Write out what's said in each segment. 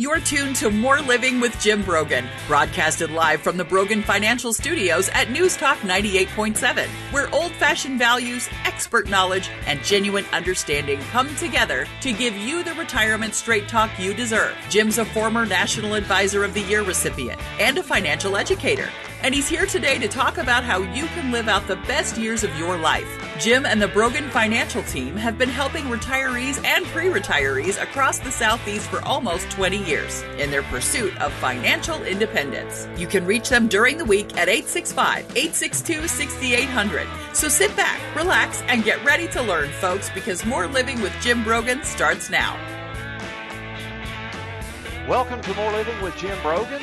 You're tuned to More Living with Jim Brogan, broadcasted live from the Brogan Financial Studios at News Talk 98.7, where old fashioned values, expert knowledge, and genuine understanding come together to give you the retirement straight talk you deserve. Jim's a former National Advisor of the Year recipient and a financial educator and he's here today to talk about how you can live out the best years of your life. Jim and the Brogan Financial Team have been helping retirees and pre retirees across the Southeast for almost 20 years in their pursuit of financial independence. You can reach them during the week at 865 862 6800. So sit back, relax, and get ready to learn, folks, because more living with Jim Brogan starts now. Welcome to More Living with Jim Brogan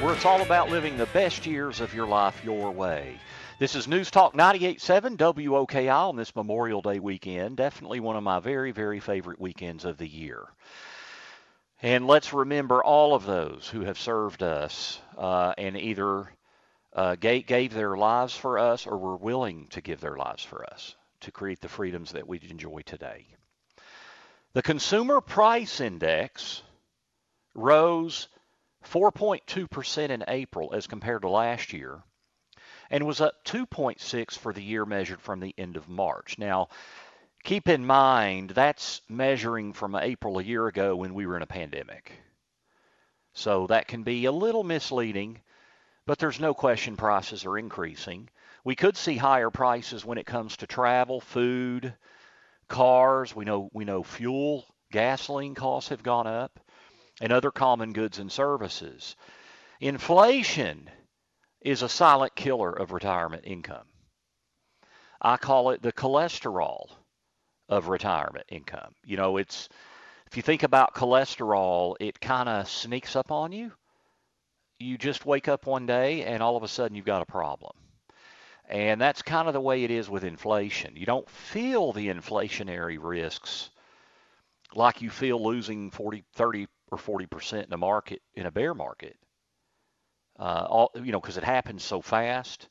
where it's all about living the best years of your life your way. This is News Talk 98.7 WOKI on this Memorial Day weekend. Definitely one of my very, very favorite weekends of the year. And let's remember all of those who have served us uh, and either uh, gave, gave their lives for us or were willing to give their lives for us to create the freedoms that we enjoy today. The Consumer Price Index rose 4.2% in April as compared to last year, and was up 2.6 for the year measured from the end of March. Now, keep in mind that's measuring from April a year ago when we were in a pandemic. So that can be a little misleading, but there's no question prices are increasing. We could see higher prices when it comes to travel, food, cars. We know we know fuel, gasoline costs have gone up and other common goods and services. Inflation is a silent killer of retirement income. I call it the cholesterol of retirement income. You know, it's if you think about cholesterol, it kind of sneaks up on you. You just wake up one day and all of a sudden you've got a problem. And that's kind of the way it is with inflation. You don't feel the inflationary risks like you feel losing 40, 30 or 40% in a market, in a bear market. Uh, all, you know, because it happens so fast.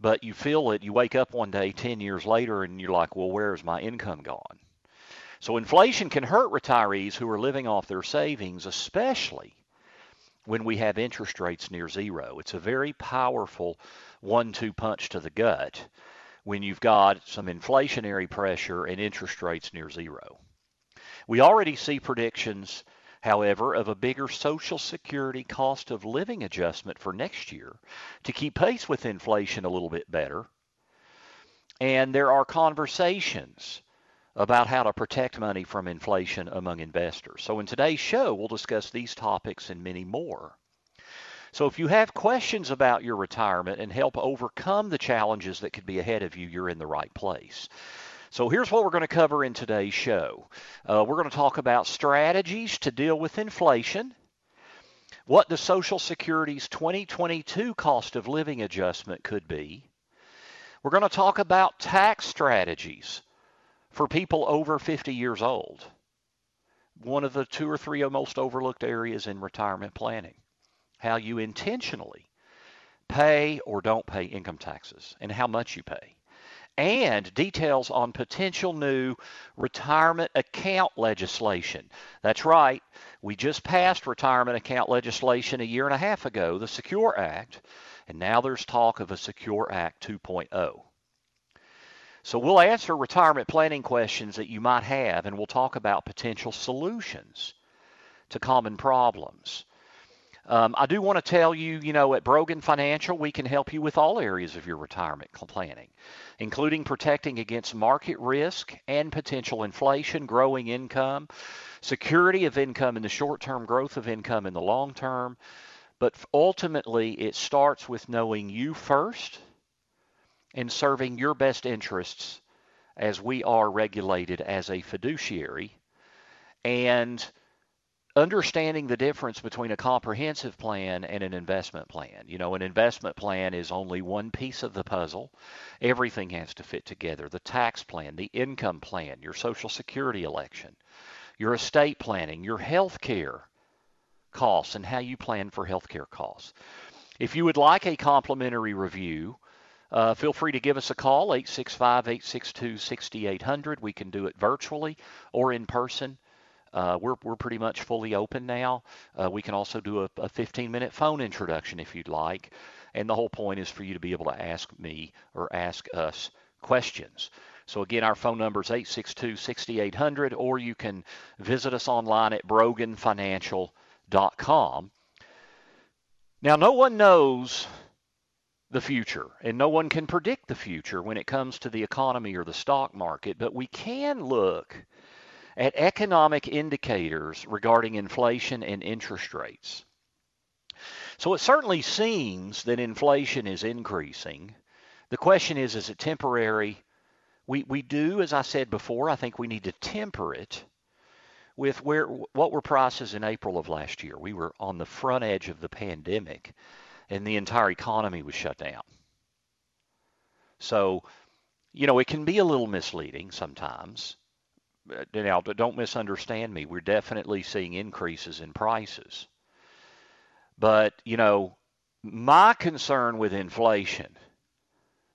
But you feel it, you wake up one day 10 years later and you're like, well, where's my income gone? So inflation can hurt retirees who are living off their savings, especially when we have interest rates near zero. It's a very powerful one two punch to the gut when you've got some inflationary pressure and interest rates near zero. We already see predictions however, of a bigger Social Security cost of living adjustment for next year to keep pace with inflation a little bit better. And there are conversations about how to protect money from inflation among investors. So in today's show, we'll discuss these topics and many more. So if you have questions about your retirement and help overcome the challenges that could be ahead of you, you're in the right place. So here's what we're going to cover in today's show. Uh, we're going to talk about strategies to deal with inflation, what the Social Security's 2022 cost of living adjustment could be. We're going to talk about tax strategies for people over 50 years old. One of the two or three most overlooked areas in retirement planning. How you intentionally pay or don't pay income taxes and how much you pay and details on potential new retirement account legislation. That's right, we just passed retirement account legislation a year and a half ago, the Secure Act, and now there's talk of a Secure Act 2.0. So we'll answer retirement planning questions that you might have, and we'll talk about potential solutions to common problems. Um, I do want to tell you, you know, at Brogan Financial, we can help you with all areas of your retirement planning, including protecting against market risk and potential inflation, growing income, security of income in the short term, growth of income in the long term. But ultimately, it starts with knowing you first and serving your best interests as we are regulated as a fiduciary. And understanding the difference between a comprehensive plan and an investment plan. You know, an investment plan is only one piece of the puzzle. Everything has to fit together. The tax plan, the income plan, your social security election, your estate planning, your health care costs and how you plan for health care costs. If you would like a complimentary review, uh, feel free to give us a call, 865 862 6800. We can do it virtually or in person Uh, we're, we're pretty much fully open now. Uh, we can also do a, a 15 minute phone introduction if you'd like. And the whole point is for you to be able to ask me or ask us questions. So again, our phone number is 862-6800, or you can visit us online at broganfinancial.com. Now, no one knows the future, and no one can predict the future when it comes to the economy or the stock market, but we can look at economic indicators regarding inflation and interest rates. So it certainly seems that inflation is increasing. The question is, is it temporary? We, we do, as I said before, I think we need to temper it with where what were prices in April of last year. We were on the front edge of the pandemic and the entire economy was shut down. So, you know, it can be a little misleading sometimes. Now, don't misunderstand me. We're definitely seeing increases in prices. But, you know, my concern with inflation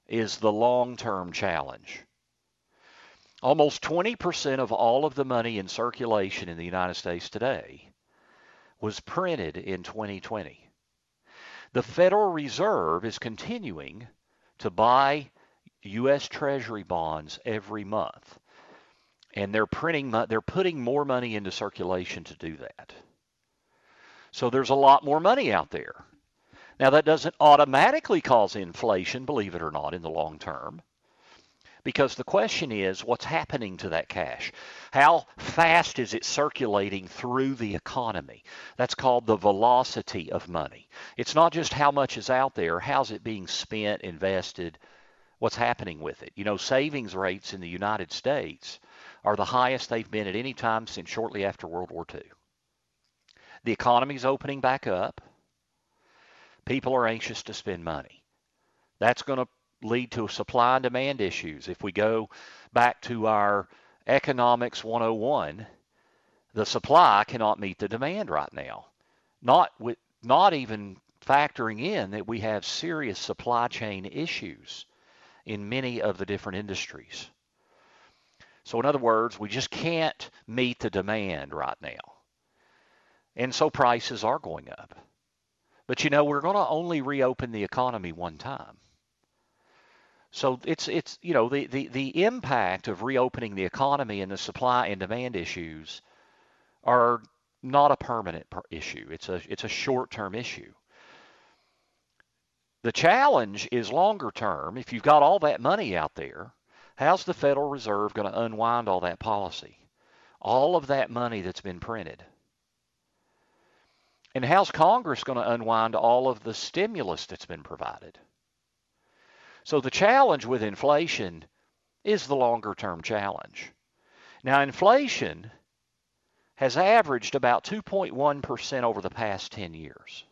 is the long term challenge. Almost 20% of all of the money in circulation in the United States today was printed in 2020. The Federal Reserve is continuing to buy U.S. Treasury bonds every month, and they're printing, they're putting more money into circulation to do that. So there's a lot more money out there. Now, that doesn't automatically cause inflation, believe it or not, in the long term. Because the question is, what's happening to that cash? How fast is it circulating through the economy? That's called the velocity of money. It's not just how much is out there, how's it being spent, invested, what's happening with it. You know, savings rates in the United States are the highest they've been at any time since shortly after World War II. The economy's opening back up. People are anxious to spend money. That's going to lead to supply and demand issues. If we go back to our economics 101, the supply cannot meet the demand right now. Not with not even factoring in that we have serious supply chain issues in many of the different industries. So in other words, we just can't meet the demand right now. And so prices are going up. But you know, we're going to only reopen the economy one time. So it's it's you know the, the, the impact of reopening the economy and the supply and demand issues are not a permanent issue. It's a it's a short-term issue. The challenge is longer term. If you've got all that money out there, how's the Federal Reserve going to unwind all that policy? All of that money that's been printed. And how's Congress going to unwind all of the stimulus that's been provided? So the challenge with inflation is the longer term challenge. Now, inflation has averaged about 2.1% over the past 10 years.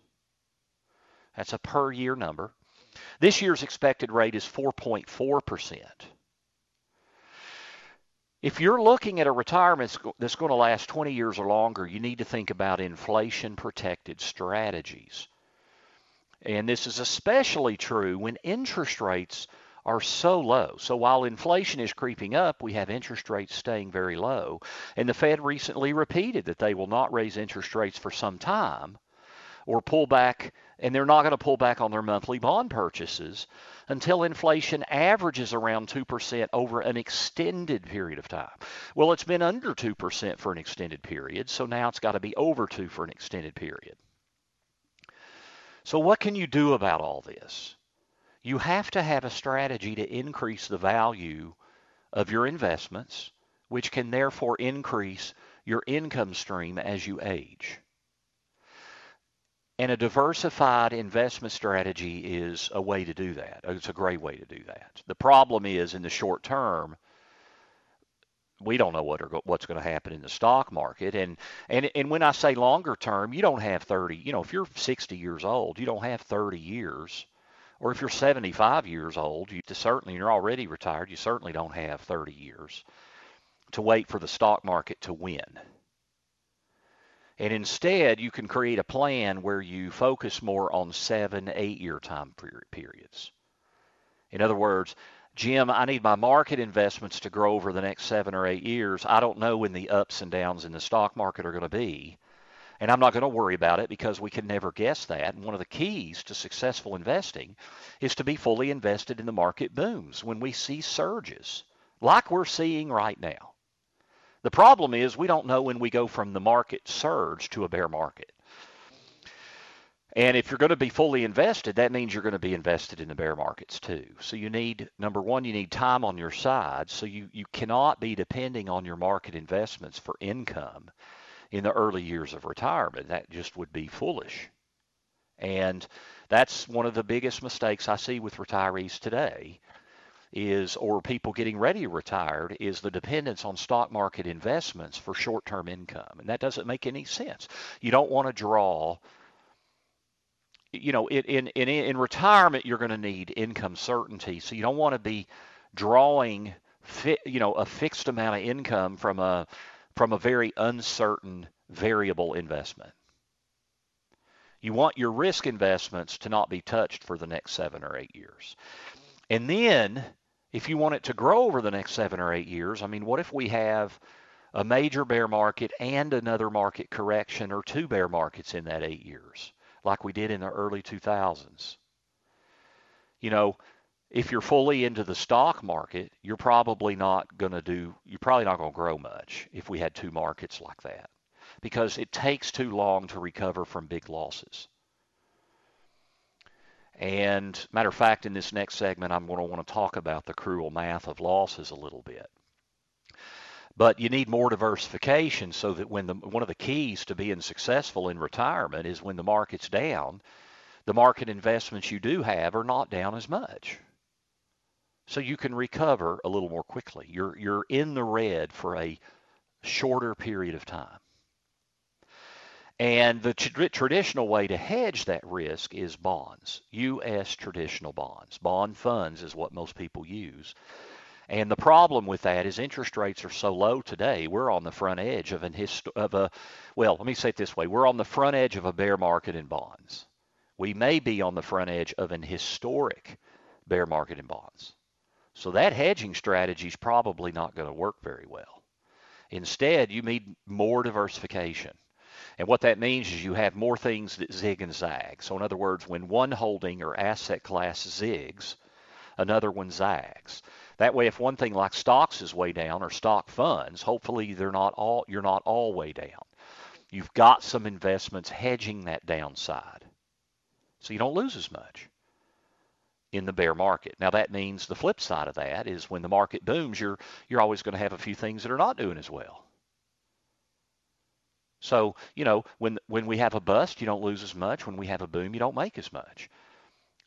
That's a per year number. This year's expected rate is 4.4%. If you're looking at a retirement that's going to last 20 years or longer, you need to think about inflation protected strategies. And this is especially true when interest rates are so low. So while inflation is creeping up, we have interest rates staying very low. And the Fed recently repeated that they will not raise interest rates for some time or pull back, and they're not going to pull back on their monthly bond purchases until inflation averages around 2% over an extended period of time. Well, it's been under 2% for an extended period, so now it's got to be over 2 for an extended period. So what can you do about all this? You have to have a strategy to increase the value of your investments, which can therefore increase your income stream as you age. And a diversified investment strategy is a way to do that. It's a great way to do that. The problem is in the short term, we don't know what are, what's going to happen in the stock market. And, and, and when I say longer term, you don't have 30, you know, if you're 60 years old, you don't have 30 years. Or if you're 75 years old, you certainly, you're already retired, you certainly don't have 30 years to wait for the stock market to win. And instead, you can create a plan where you focus more on seven, eight year time periods. In other words, Jim, I need my market investments to grow over the next seven or eight years. I don't know when the ups and downs in the stock market are going to be. And I'm not going to worry about it because we can never guess that. And one of the keys to successful investing is to be fully invested in the market booms when we see surges like we're seeing right now. The problem is we don't know when we go from the market surge to a bear market. And if you're going to be fully invested, that means you're going to be invested in the bear markets too. So you need, number one, you need time on your side. So you, you cannot be depending on your market investments for income in the early years of retirement. That just would be foolish. And that's one of the biggest mistakes I see with retirees today is or people getting ready to retire is the dependence on stock market investments for short-term income. And that doesn't make any sense. You don't want to draw you know, in in in retirement you're going to need income certainty. So you don't want to be drawing fi- you know, a fixed amount of income from a from a very uncertain variable investment. You want your risk investments to not be touched for the next 7 or 8 years. And then if you want it to grow over the next seven or eight years, I mean, what if we have a major bear market and another market correction or two bear markets in that eight years, like we did in the early 2000s? You know, if you're fully into the stock market, you're probably not going to do, you're probably not going to grow much if we had two markets like that because it takes too long to recover from big losses. And matter of fact, in this next segment, I'm going to want to talk about the cruel math of losses a little bit. But you need more diversification so that when the one of the keys to being successful in retirement is when the market's down, the market investments you do have are not down as much. So you can recover a little more quickly. You're you're in the red for a shorter period of time. And the tra- traditional way to hedge that risk is bonds, U.S. traditional bonds. Bond funds is what most people use. And the problem with that is interest rates are so low today. We're on the front edge of an hist- of a well, let me say it this way. We're on the front edge of a bear market in bonds. We may be on the front edge of an historic bear market in bonds. So that hedging strategy is probably not going to work very well. Instead, you need more diversification. And what that means is you have more things that zig and zag. So, in other words, when one holding or asset class zigs, another one zags. That way, if one thing like stocks is way down or stock funds, hopefully they're not all you're not all way down. You've got some investments hedging that downside, so you don't lose as much in the bear market. Now that means the flip side of that is when the market booms, you're you're always going to have a few things that are not doing as well. So, you know, when when we have a bust, you don't lose as much. When we have a boom, you don't make as much.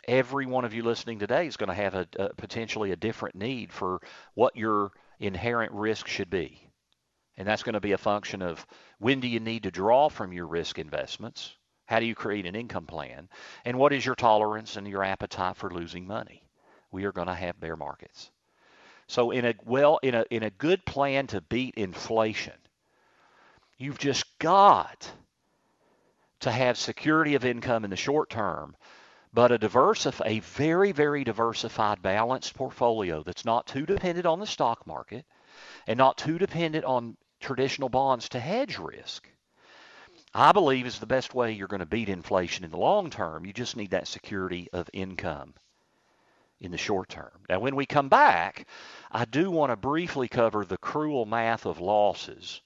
Every one of you listening today is going to have a, a potentially a different need for what your inherent risk should be. And that's going to be a function of when do you need to draw from your risk investments? How do you create an income plan? And what is your tolerance and your appetite for losing money? We are going to have bear markets. So in a well in a in a good plan to beat inflation, You've just got to have security of income in the short term, but a diversif- a very, very diversified, balanced portfolio that's not too dependent on the stock market and not too dependent on traditional bonds to hedge risk. I believe is the best way you're going to beat inflation in the long term. You just need that security of income in the short term. Now, when we come back, I do want to briefly cover the cruel math of losses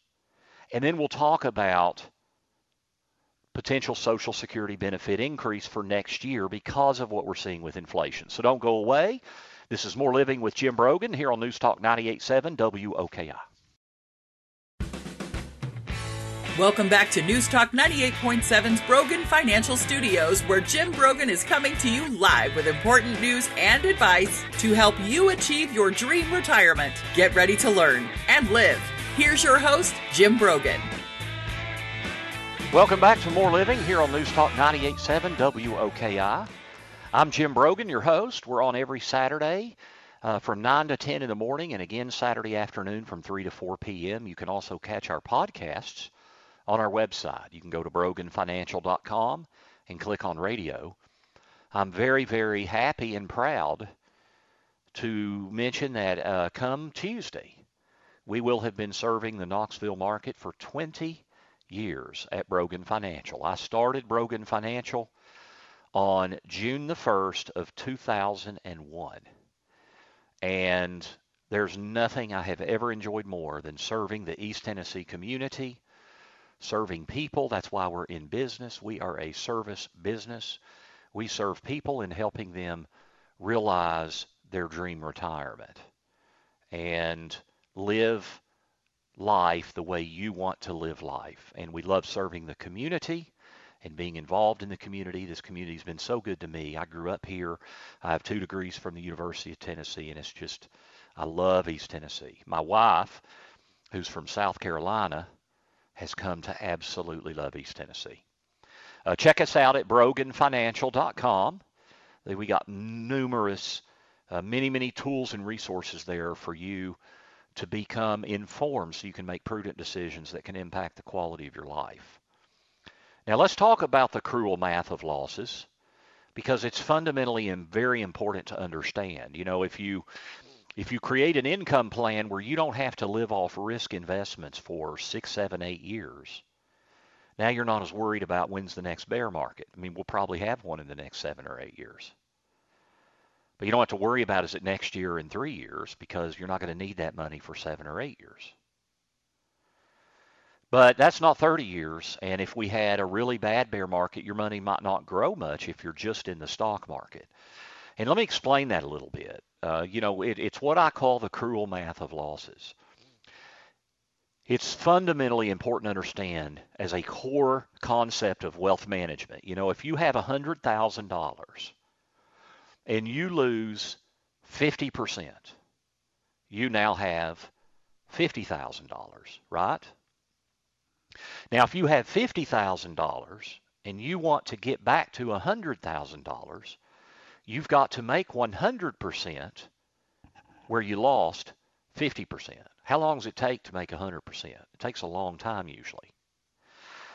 and then we'll talk about potential Social Security benefit increase for next year because of what we're seeing with inflation. So don't go away. This is More Living with Jim Brogan here on News Talk 98.7 WOKI. Welcome back to News Talk 98.7's Brogan Financial Studios, where Jim Brogan is coming to you live with important news and advice to help you achieve your dream retirement. Get ready to learn and live. Here's your host, Jim Brogan. Welcome back to More Living here on News Talk 98.7 WOKI. I'm Jim Brogan, your host. We're on every Saturday uh, from 9 to 10 in the morning and again Saturday afternoon from 3 to 4 p.m. You can also catch our podcasts on our website. You can go to broganfinancial.com and click on radio. I'm very, very happy and proud to mention that uh, come Tuesday, we will have been serving the Knoxville market for 20 years at Brogan Financial. I started Brogan Financial on June the 1st of 2001. And there's nothing I have ever enjoyed more than serving the East Tennessee community, serving people. That's why we're in business. We are a service business. We serve people in helping them realize their dream retirement and live life the way you want to live life. And we love serving the community and being involved in the community. This community has been so good to me. I grew up here. I have two degrees from the University of Tennessee, and it's just, I love East Tennessee. My wife, who's from South Carolina, has come to absolutely love East Tennessee. Uh, check us out at broganfinancial.com. We got numerous, uh, many, many tools and resources there for you to become informed so you can make prudent decisions that can impact the quality of your life. Now let's talk about the cruel math of losses because it's fundamentally and very important to understand. You know, if you if you create an income plan where you don't have to live off risk investments for six, seven, eight years, now you're not as worried about when's the next bear market. I mean, we'll probably have one in the next seven or eight years. But you don't have to worry about is it next year in three years because you're not going to need that money for seven or eight years. But that's not 30 years. And if we had a really bad bear market, your money might not grow much if you're just in the stock market. And let me explain that a little bit. Uh, you know, it, it's what I call the cruel math of losses. It's fundamentally important to understand as a core concept of wealth management. You know, if you have $100,000 and you lose 50%, you now have $50,000, right? Now, if you have $50,000 and you want to get back to $100,000, you've got to make 100% where you lost 50%. How long does it take to make 100%? It takes a long time usually.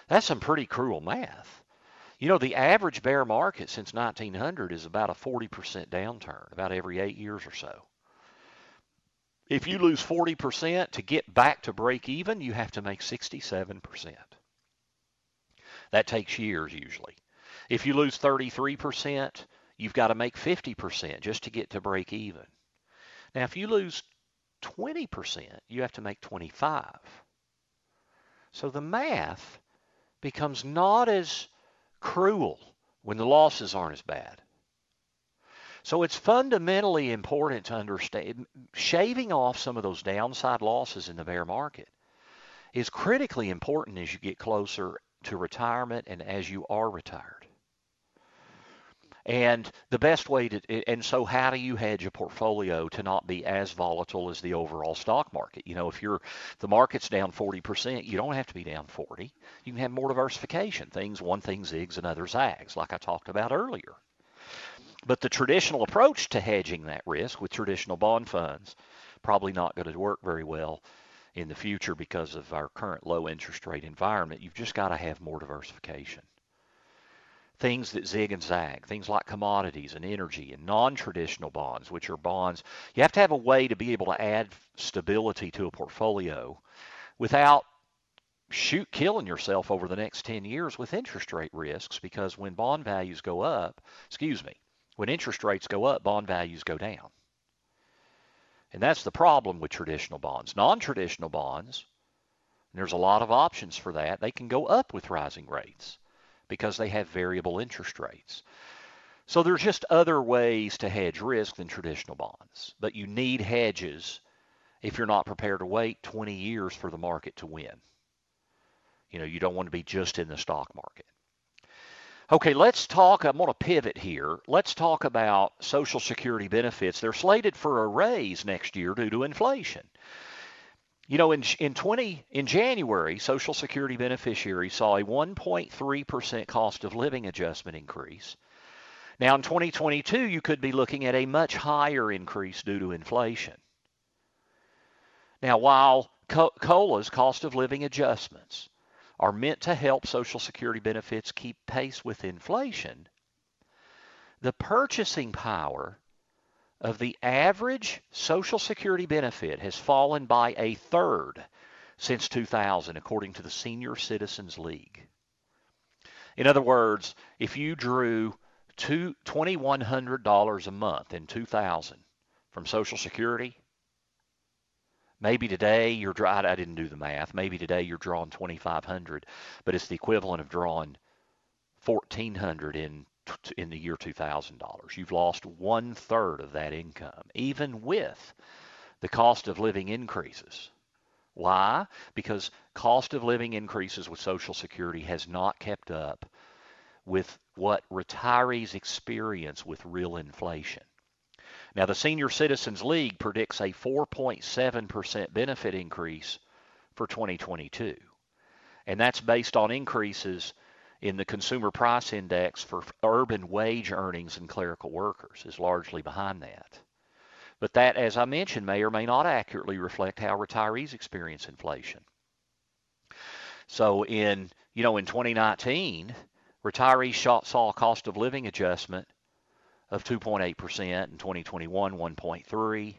That's some pretty cruel math. You know, the average bear market since 1900 is about a 40% downturn, about every eight years or so. If you lose 40% to get back to break even, you have to make 67%. That takes years usually. If you lose 33%, you've got to make 50% just to get to break even. Now, if you lose 20%, you have to make 25. So the math becomes not as cruel when the losses aren't as bad. So it's fundamentally important to understand shaving off some of those downside losses in the bear market is critically important as you get closer to retirement and as you are retired. And the best way to, and so how do you hedge a portfolio to not be as volatile as the overall stock market? You know, if you're, the market's down 40%, you don't have to be down 40. You can have more diversification. Things, one thing zigs, another zags, like I talked about earlier. But the traditional approach to hedging that risk with traditional bond funds, probably not going to work very well in the future because of our current low interest rate environment. You've just got to have more diversification things that zig and zag, things like commodities and energy and non-traditional bonds, which are bonds. You have to have a way to be able to add stability to a portfolio without shoot killing yourself over the next 10 years with interest rate risks because when bond values go up, excuse me, when interest rates go up, bond values go down. And that's the problem with traditional bonds. Non-traditional bonds, there's a lot of options for that. They can go up with rising rates because they have variable interest rates. So there's just other ways to hedge risk than traditional bonds, but you need hedges if you're not prepared to wait 20 years for the market to win. You know, you don't want to be just in the stock market. Okay, let's talk. I'm going to pivot here. Let's talk about Social Security benefits. They're slated for a raise next year due to inflation. You know, in, in 20 in January, Social Security beneficiaries saw a 1.3% cost of living adjustment increase. Now, in 2022, you could be looking at a much higher increase due to inflation. Now, while COLA's cost of living adjustments are meant to help Social Security benefits keep pace with inflation, the purchasing power of the average Social Security benefit has fallen by a third since 2000, according to the Senior Citizens League. In other words, if you drew $2,100 a month in 2000 from Social Security, maybe today you're drawing, I didn't do the math, maybe today you're drawing 2500 but it's the equivalent of drawing 1400 in in the year $2,000. You've lost one third of that income, even with the cost of living increases. Why? Because cost of living increases with Social Security has not kept up with what retirees experience with real inflation. Now, the Senior Citizens League predicts a 4.7% benefit increase for 2022. And that's based on increases in the consumer price index for urban wage earnings and clerical workers is largely behind that. But that, as I mentioned, may or may not accurately reflect how retirees experience inflation. So in, you know, in 2019, retirees saw a cost of living adjustment of 2.8%, in 2021 1.3,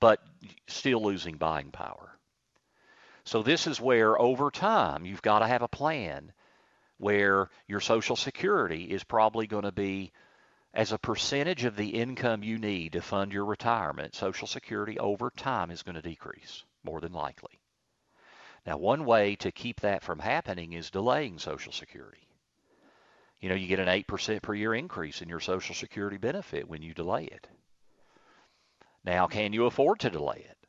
but still losing buying power. So this is where over time you've got to have a plan where your social security is probably going to be as a percentage of the income you need to fund your retirement, Social Security over time is going to decrease, more than likely. Now, one way to keep that from happening is delaying Social Security. You know, you get an 8% per year increase in your Social Security benefit when you delay it. Now, can you afford to delay it?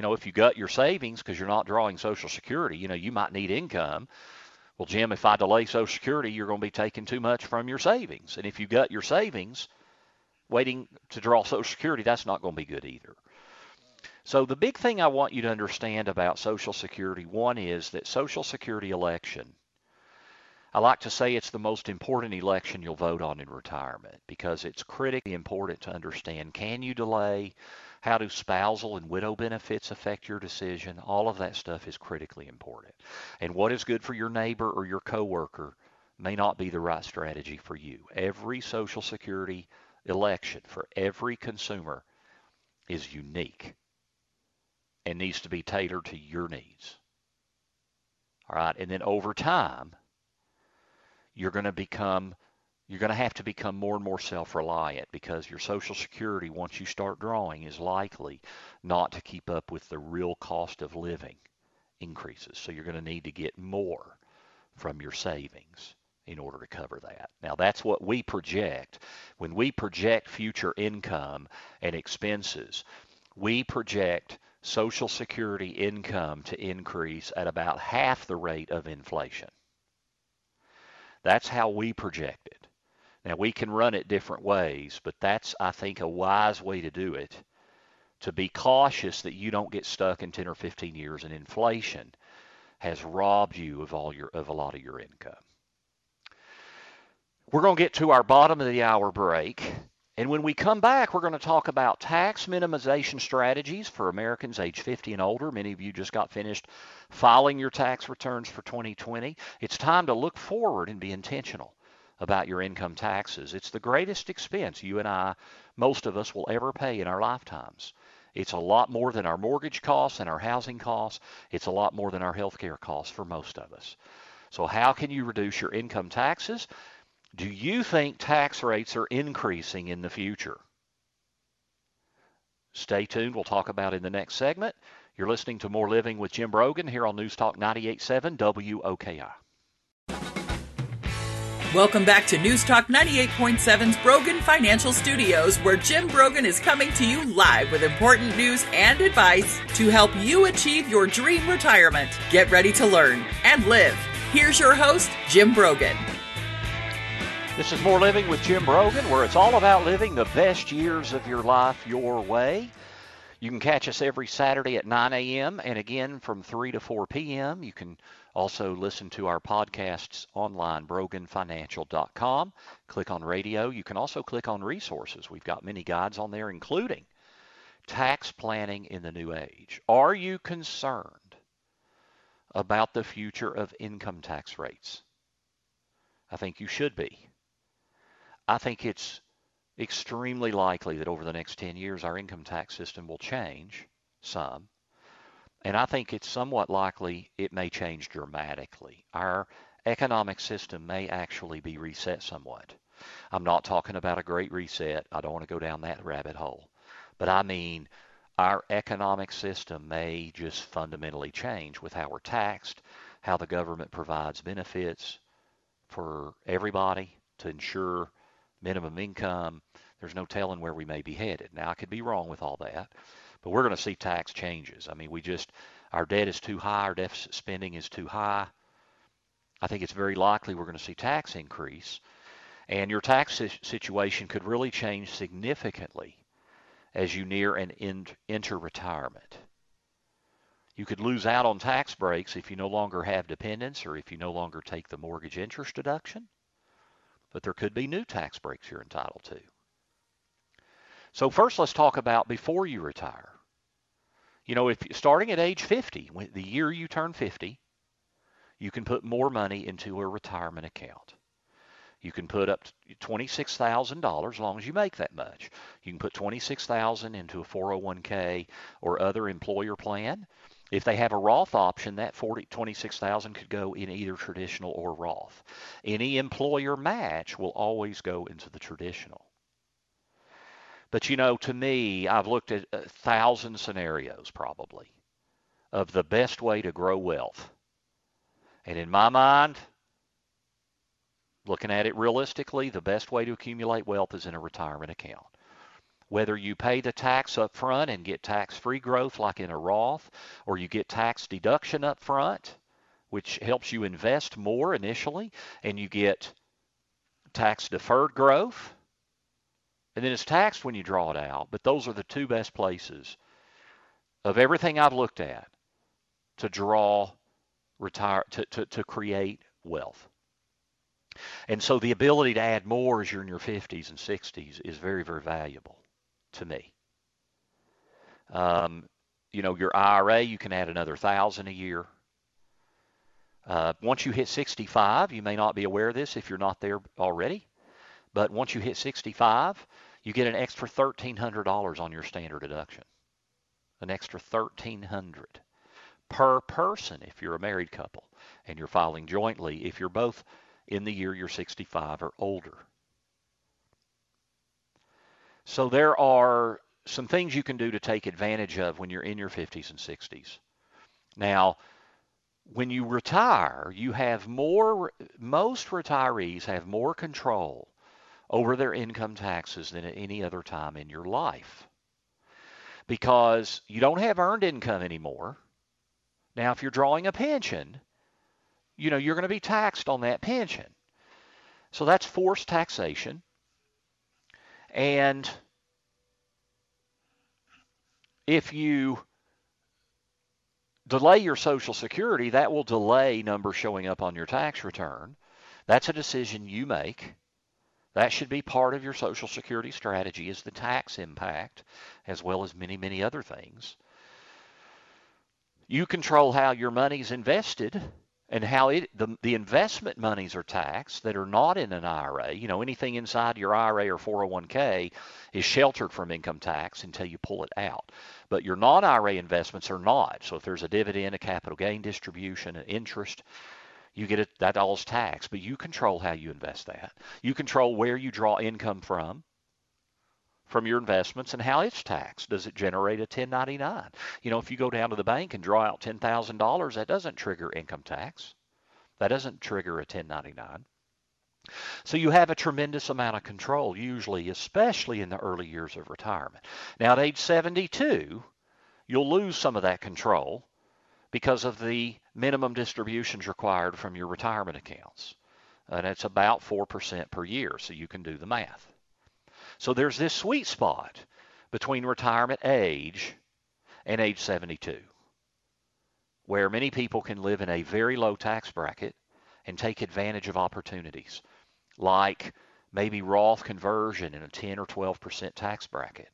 You know, if you gut your savings because you're not drawing Social Security, you know, you might need income well, Jim, if I delay Social Security, you're going to be taking too much from your savings. And if you got your savings waiting to draw Social Security, that's not going to be good either. So the big thing I want you to understand about Social Security, one is that Social Security election, I like to say it's the most important election you'll vote on in retirement because it's critically important to understand can you delay how do spousal and widow benefits affect your decision? All of that stuff is critically important. And what is good for your neighbor or your coworker may not be the right strategy for you. Every Social Security election for every consumer is unique and needs to be tailored to your needs. All right, and then over time, you're going to become you're going to have to become more and more self-reliant because your Social Security, once you start drawing, is likely not to keep up with the real cost of living increases. So you're going to need to get more from your savings in order to cover that. Now that's what we project. When we project future income and expenses, we project Social Security income to increase at about half the rate of inflation. That's how we project it. Now we can run it different ways, but that's I think a wise way to do it. To be cautious that you don't get stuck in 10 or 15 years and inflation has robbed you of all your of a lot of your income. We're going to get to our bottom of the hour break. And when we come back, we're going to talk about tax minimization strategies for Americans age 50 and older. Many of you just got finished filing your tax returns for 2020. It's time to look forward and be intentional about your income taxes. It's the greatest expense you and I, most of us, will ever pay in our lifetimes. It's a lot more than our mortgage costs and our housing costs. It's a lot more than our health care costs for most of us. So how can you reduce your income taxes? Do you think tax rates are increasing in the future? Stay tuned. We'll talk about in the next segment. You're listening to More Living with Jim Brogan here on News Talk 98.7 WOKI. Welcome back to News Talk 98.7's Brogan Financial Studios, where Jim Brogan is coming to you live with important news and advice to help you achieve your dream retirement. Get ready to learn and live. Here's your host, Jim Brogan. This is More Living with Jim Brogan, where it's all about living the best years of your life your way. You can catch us every Saturday at 9 a.m. and again from 3 to 4 p.m. You can also, listen to our podcasts online, broganfinancial.com. Click on radio. You can also click on resources. We've got many guides on there, including tax planning in the new age. Are you concerned about the future of income tax rates? I think you should be. I think it's extremely likely that over the next 10 years our income tax system will change some. And I think it's somewhat likely it may change dramatically. Our economic system may actually be reset somewhat. I'm not talking about a great reset. I don't want to go down that rabbit hole. But I mean, our economic system may just fundamentally change with how we're taxed, how the government provides benefits for everybody to ensure minimum income. There's no telling where we may be headed. Now, I could be wrong with all that, but we're going to see tax changes. I mean, we just, our debt is too high, our deficit spending is too high. I think it's very likely we're going to see tax increase. And your tax situation could really change significantly as you near and enter retirement. You could lose out on tax breaks if you no longer have dependents or if you no longer take the mortgage interest deduction. But there could be new tax breaks you're entitled to. So first let's talk about before you retire. You know, if starting at age 50, the year you turn 50, you can put more money into a retirement account. You can put up $26,000 as long as you make that much. You can put $26,000 into a 401k or other employer plan. If they have a Roth option, that 40, 26,000 could go in either traditional or Roth. Any employer match will always go into the traditional. But you know, to me, I've looked at a thousand scenarios probably of the best way to grow wealth. And in my mind, looking at it realistically, the best way to accumulate wealth is in a retirement account. Whether you pay the tax up front and get tax-free growth like in a Roth, or you get tax deduction up front, which helps you invest more initially, and you get tax deferred growth, and then it's taxed when you draw it out. But those are the two best places of everything I've looked at to draw retire to, to, to create wealth. And so the ability to add more as you're in your 50s and 60s is very, very valuable to me. Um, you know, your IRA, you can add another thousand a year. Uh, once you hit 65, you may not be aware of this if you're not there already, but once you hit 65, you get an extra $1,300 on your standard deduction. An extra 1300 per person if you're a married couple and you're filing jointly if you're both in the year you're 65 or older. So there are some things you can do to take advantage of when you're in your 50s and 60s. Now, when you retire, you have more, most retirees have more control over their income taxes than at any other time in your life because you don't have earned income anymore. Now, if you're drawing a pension, you know, you're going to be taxed on that pension. So that's forced taxation. And if you delay your Social Security, that will delay numbers showing up on your tax return. That's a decision you make. That should be part of your Social Security strategy is the tax impact, as well as many, many other things. You control how your money's invested and how it the, the investment monies are taxed that are not in an IRA. You know, anything inside your IRA or 401k is sheltered from income tax until you pull it out. But your non-IRA investments are not. So if there's a dividend, a capital gain distribution, an interest, you get it that all's taxed. But you control how you invest that. You control where you draw income from from your investments and how it's taxed. Does it generate a 1099? You know, if you go down to the bank and draw out $10,000, that doesn't trigger income tax. That doesn't trigger a 1099. So you have a tremendous amount of control, usually, especially in the early years of retirement. Now, at age 72, you'll lose some of that control because of the minimum distributions required from your retirement accounts. And it's about 4% per year, so you can do the math. So there's this sweet spot between retirement age and age 72 where many people can live in a very low tax bracket and take advantage of opportunities like maybe Roth conversion in a 10 or 12% tax bracket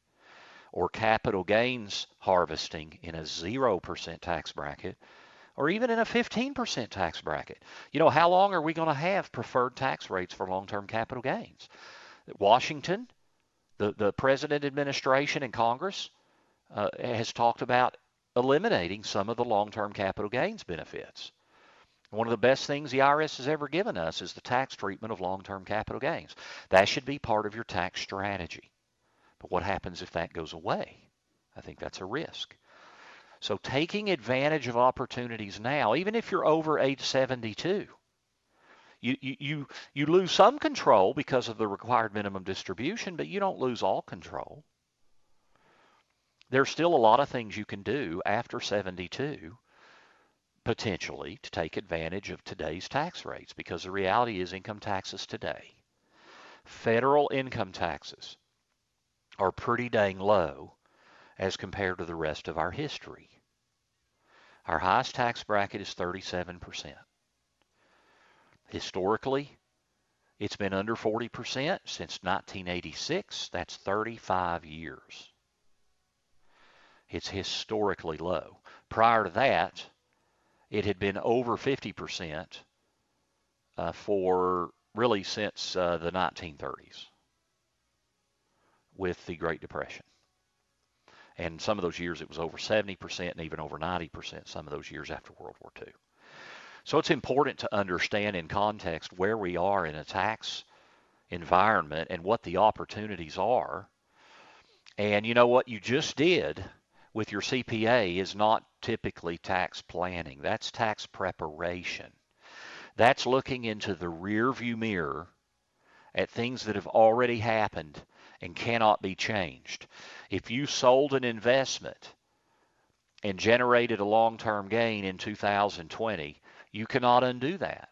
or capital gains harvesting in a 0% tax bracket or even in a 15% tax bracket. You know, how long are we going to have preferred tax rates for long-term capital gains? Washington The, the president administration and Congress uh, has talked about eliminating some of the long-term capital gains benefits. One of the best things the IRS has ever given us is the tax treatment of long-term capital gains. That should be part of your tax strategy. But what happens if that goes away? I think that's a risk. So taking advantage of opportunities now, even if you're over age 72, you, you, you, lose some control because of the required minimum distribution, but you don't lose all control. There's still a lot of things you can do after 72 potentially to take advantage of today's tax rates because the reality is income taxes today, federal income taxes are pretty dang low as compared to the rest of our history. Our highest tax bracket is 37%. Historically, it's been under 40% since 1986. That's 35 years. It's historically low. Prior to that, it had been over 50% uh, for really since uh, the 1930s with the Great Depression. And some of those years it was over 70% and even over 90% some of those years after World War II. So it's important to understand in context where we are in a tax environment and what the opportunities are. And you know what you just did with your CPA is not typically tax planning. That's tax preparation. That's looking into the rearview mirror at things that have already happened and cannot be changed. If you sold an investment and generated a long-term gain in 2020, you cannot undo that.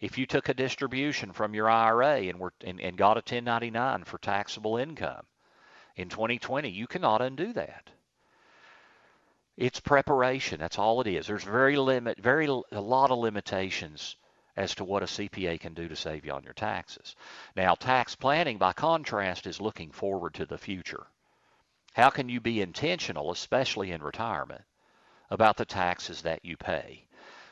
If you took a distribution from your IRA and, were, and, and got a 1099 for taxable income in 2020, you cannot undo that. It's preparation. That's all it is. There's very limit, very a lot of limitations as to what a CPA can do to save you on your taxes. Now, tax planning, by contrast, is looking forward to the future. How can you be intentional, especially in retirement, about the taxes that you pay?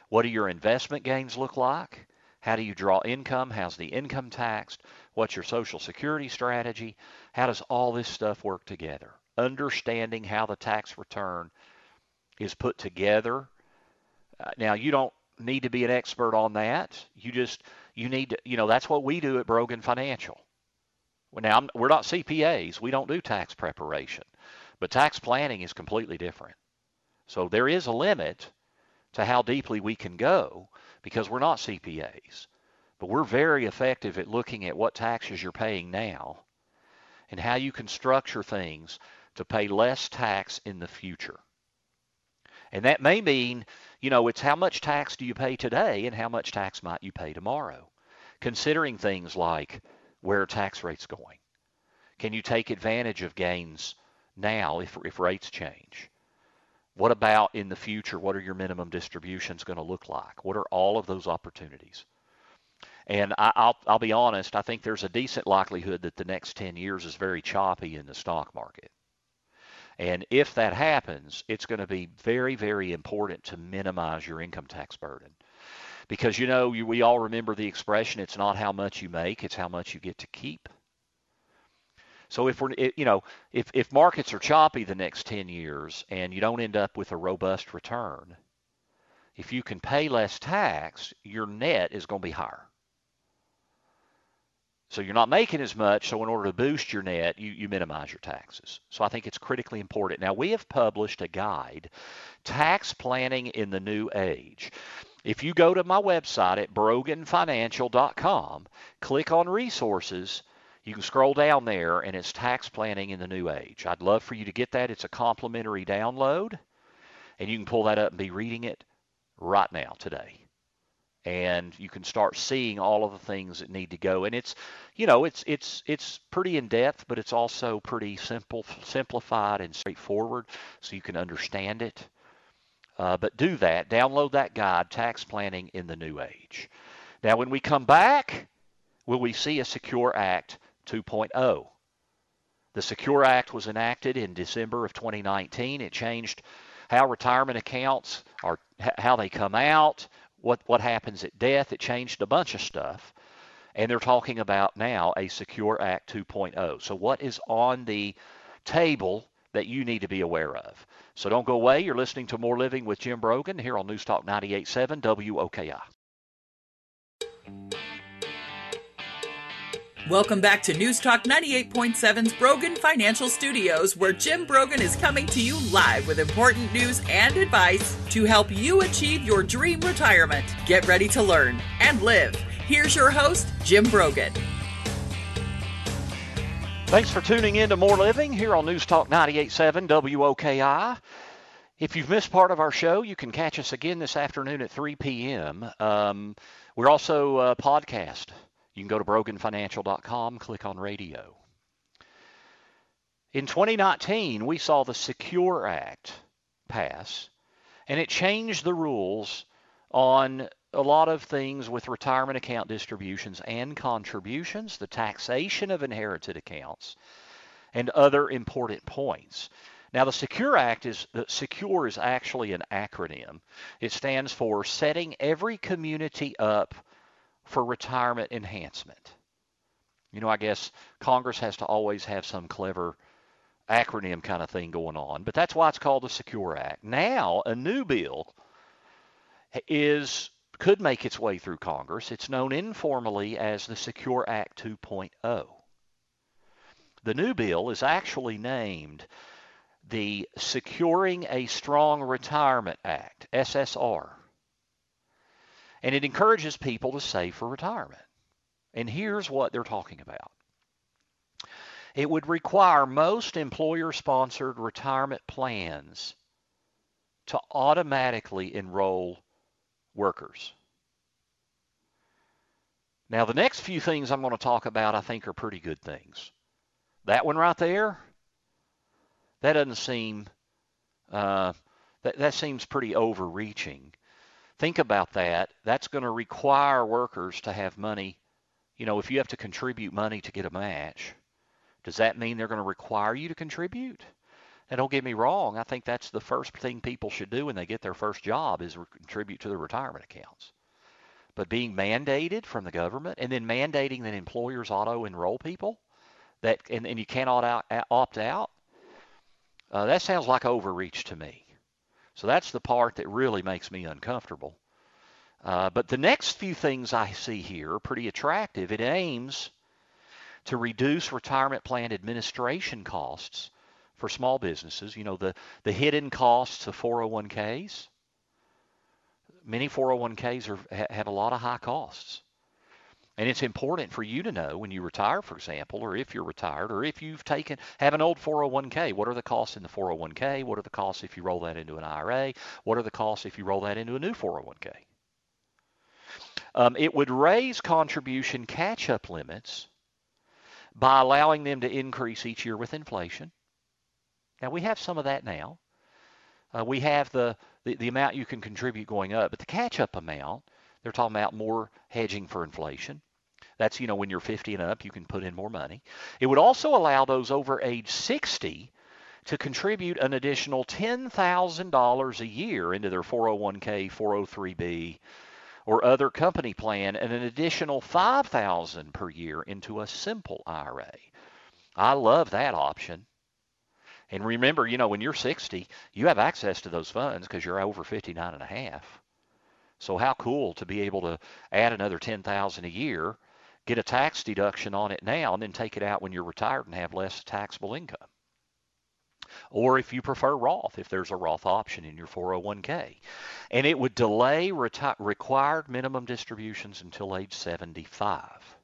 What do your investment gains look like? How do you draw income? How's the income taxed? What's your Social Security strategy? How does all this stuff work together? Understanding how the tax return is put together. Uh, now, you don't need to be an expert on that. You just you need to you know that's what we do at Brogan Financial. Now I'm, we're not CPAs. We don't do tax preparation, but tax planning is completely different. So there is a limit to how deeply we can go because we're not CPAs. But we're very effective at looking at what taxes you're paying now and how you can structure things to pay less tax in the future. And that may mean you know, it's how much tax do you pay today and how much tax might you pay tomorrow? Considering things like where are tax rates going? Can you take advantage of gains now if, if rates change? What about in the future? What are your minimum distributions going to look like? What are all of those opportunities? And I, will I'll be honest, I think there's a decent likelihood that the next 10 years is very choppy in the stock market. And if that happens, it's going to be very, very important to minimize your income tax burden. Because, you know, we all remember the expression, it's not how much you make, it's how much you get to keep. So if we're, you know, if, if markets are choppy the next 10 years and you don't end up with a robust return, if you can pay less tax, your net is going to be higher. So you're not making as much, so in order to boost your net, you, you minimize your taxes. So I think it's critically important. Now, we have published a guide, Tax Planning in the New Age. If you go to my website at broganfinancial.com, click on Resources, you can scroll down there, and it's Tax Planning in the New Age. I'd love for you to get that. It's a complimentary download, and you can pull that up and be reading it right now today and you can start seeing all of the things that need to go and it's you know it's it's it's pretty in depth but it's also pretty simple simplified and straightforward so you can understand it uh, but do that download that guide tax planning in the new age now when we come back will we see a secure act 2.0 the secure act was enacted in december of 2019 it changed how retirement accounts are how they come out what what happens at death. It changed a bunch of stuff. And they're talking about now a Secure Act 2.0. So, what is on the table that you need to be aware of? So, don't go away. You're listening to More Living with Jim Brogan here on News Talk 98.7 WOKI. Welcome back to News Talk 98.7's Brogan Financial Studios, where Jim Brogan is coming to you live with important news and advice to help you achieve your dream retirement. Get ready to learn and live. Here's your host, Jim Brogan. Thanks for tuning in to More Living here on News Talk 98.7 WOKI. If you've missed part of our show, you can catch us again this afternoon at 3 p.m. Um, we're also uh, podcast you can go to broganfinancial.com, click on radio. In 2019, we saw the Secure Act pass, and it changed the rules on a lot of things with retirement account distributions and contributions, the taxation of inherited accounts, and other important points. Now, the Secure Act is Secure is actually an acronym. It stands for Setting Every Community Up for retirement enhancement. You know, I guess Congress has to always have some clever acronym kind of thing going on, but that's why it's called the Secure Act. Now, a new bill is could make its way through Congress. It's known informally as the Secure Act 2.0. The new bill is actually named the Securing a Strong Retirement Act, SSR. And it encourages people to save for retirement. And here's what they're talking about it would require most employer sponsored retirement plans to automatically enroll workers. Now, the next few things I'm going to talk about, I think, are pretty good things. That one right there, that doesn't seem, uh, that, that seems pretty overreaching think about that. That's going to require workers to have money. You know, if you have to contribute money to get a match, does that mean they're going to require you to contribute? Don't get me wrong, I think that's the first thing people should do when they get their first job is contribute to their retirement accounts. But being mandated from the government and then mandating that employers auto enroll people that and, and you cannot out, opt out, uh, that sounds like overreach to me. So that's the part that really makes me uncomfortable. Uh, but the next few things I see here are pretty attractive. It aims to reduce retirement plan administration costs for small businesses. You know, the, the hidden costs of 401ks. Many 401ks are, have a lot of high costs. And it's important for you to know when you retire, for example, or if you're retired, or if you've taken have an old 401k. What are the costs in the 401k? What are the costs if you roll that into an IRA? What are the costs if you roll that into a new 401k? Um, it would raise contribution catch-up limits by allowing them to increase each year with inflation. Now we have some of that now. Uh, we have the, the the amount you can contribute going up, but the catch-up amount they're talking about more hedging for inflation. That's, you know, when you're 50 and up, you can put in more money. It would also allow those over age 60 to contribute an additional $10,000 a year into their 401k, 403b, or other company plan, and an additional 5,000 per year into a simple IRA. I love that option. And remember, you know, when you're 60, you have access to those funds because you're over 59 and a half. So how cool to be able to add another 10,000 a year get a tax deduction on it now and then take it out when you're retired and have less taxable income. Or if you prefer Roth, if there's a Roth option in your 401k. And it would delay reti- required minimum distributions until age 75.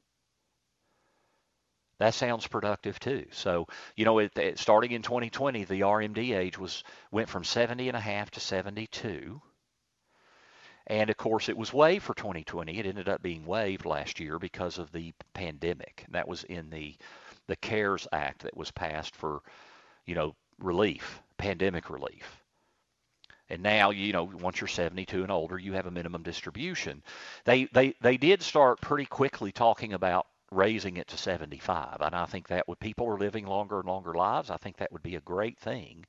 That sounds productive too. So, you know, it, it, starting in 2020, the RMD age was went from 70 and a half to 72. And of course, it was waived for 2020. It ended up being waived last year because of the pandemic. That was in the the CARES Act that was passed for, you know, relief, pandemic relief. And now, you know, once you're 72 and older, you have a minimum distribution. They they they did start pretty quickly talking about raising it to 75, and I think that would people are living longer and longer lives. I think that would be a great thing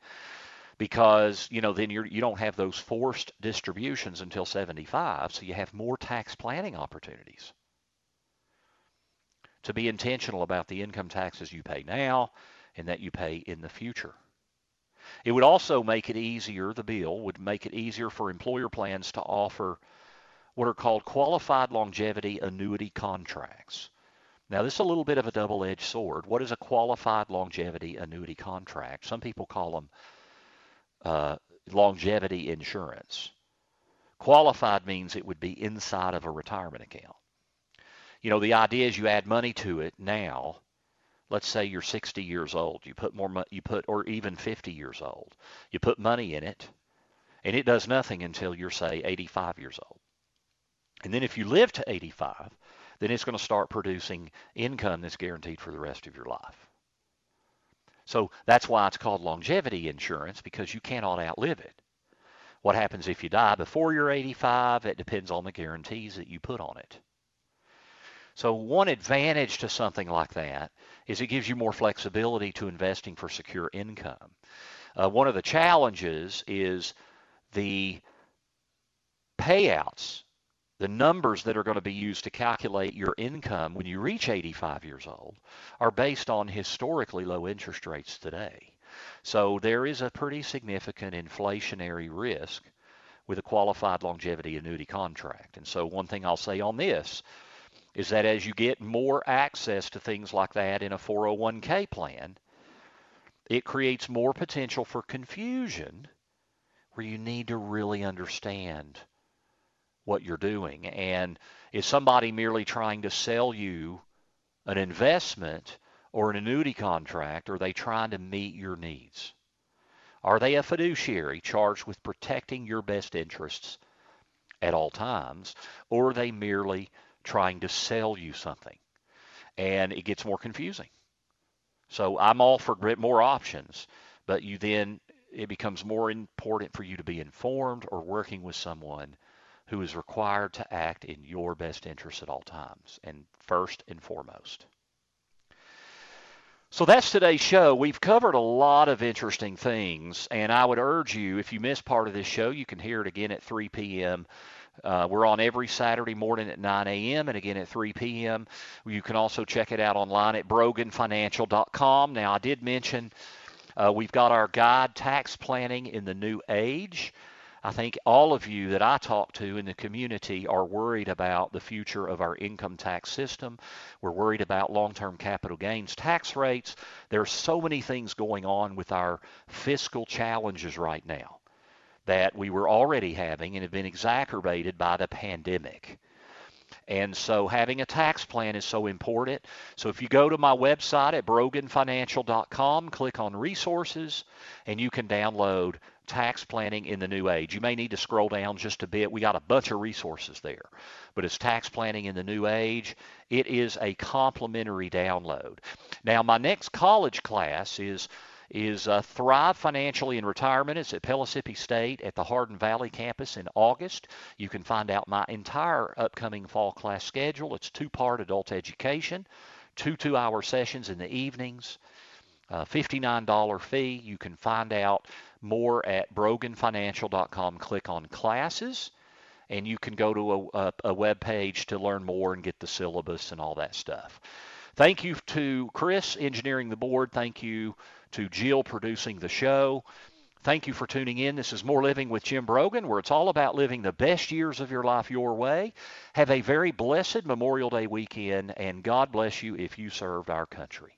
because you know then you're you don't have those forced distributions until 75 so you have more tax planning opportunities to be intentional about the income taxes you pay now and that you pay in the future. It would also make it easier, the bill would make it easier for employer plans to offer what are called qualified longevity annuity contracts. Now, this is a little bit of a double edged sword. What is a qualified longevity annuity contract? Some people call them uh, longevity insurance. Qualified means it would be inside of a retirement account. You know, the idea is you add money to it now. Let's say you're 60 years old. You put more money, you put, or even 50 years old. You put money in it, and it does nothing until you're, say, 85 years old. And then if you live to 85, then it's going to start producing income that's guaranteed for the rest of your life. So that's why it's called longevity insurance because you cannot outlive it. What happens if you die before you're 85? It depends on the guarantees that you put on it. So one advantage to something like that is it gives you more flexibility to investing for secure income. Uh, one of the challenges is the payouts the numbers that are going to be used to calculate your income when you reach 85 years old are based on historically low interest rates today. So there is a pretty significant inflationary risk with a qualified longevity annuity contract. And so one thing I'll say on this is that as you get more access to things like that in a 401k plan, it creates more potential for confusion where you need to really understand what you're doing. And is somebody merely trying to sell you an investment or an annuity contract? Or are they trying to meet your needs? Are they a fiduciary charged with protecting your best interests at all times? Or are they merely trying to sell you something? And it gets more confusing. So I'm all for more options, but you then it becomes more important for you to be informed or working with someone who is required to act in your best interest at all times, and first and foremost. So that's today's show. We've covered a lot of interesting things, and I would urge you, if you missed part of this show, you can hear it again at 3 p.m. Uh, we're on every Saturday morning at 9 a.m. and again at 3 p.m. You can also check it out online at broganfinancial.com. Now, I did mention uh, we've got our guide, Tax Planning in the New Age. I think all of you that I talk to in the community are worried about the future of our income tax system. We're worried about long term capital gains tax rates. There are so many things going on with our fiscal challenges right now that we were already having and have been exacerbated by the pandemic. And so having a tax plan is so important. So if you go to my website at broganfinancial.com, click on resources, and you can download tax planning in the new age. You may need to scroll down just a bit. We got a bunch of resources there. But it's tax planning in the new age. It is a complimentary download. Now, my next college class is is uh, Thrive Financially in Retirement. It's at Pellissippi State at the Hardin Valley campus in August. You can find out my entire upcoming fall class schedule. It's two-part adult education, two two-hour sessions in the evenings, uh, $59 fee. You can find out more at broganfinancial.com. Click on classes, and you can go to a, a, a web page to learn more and get the syllabus and all that stuff. Thank you to Chris engineering the board. Thank you to Jill producing the show. Thank you for tuning in. This is More Living with Jim Brogan, where it's all about living the best years of your life your way. Have a very blessed Memorial Day weekend, and God bless you if you served our country.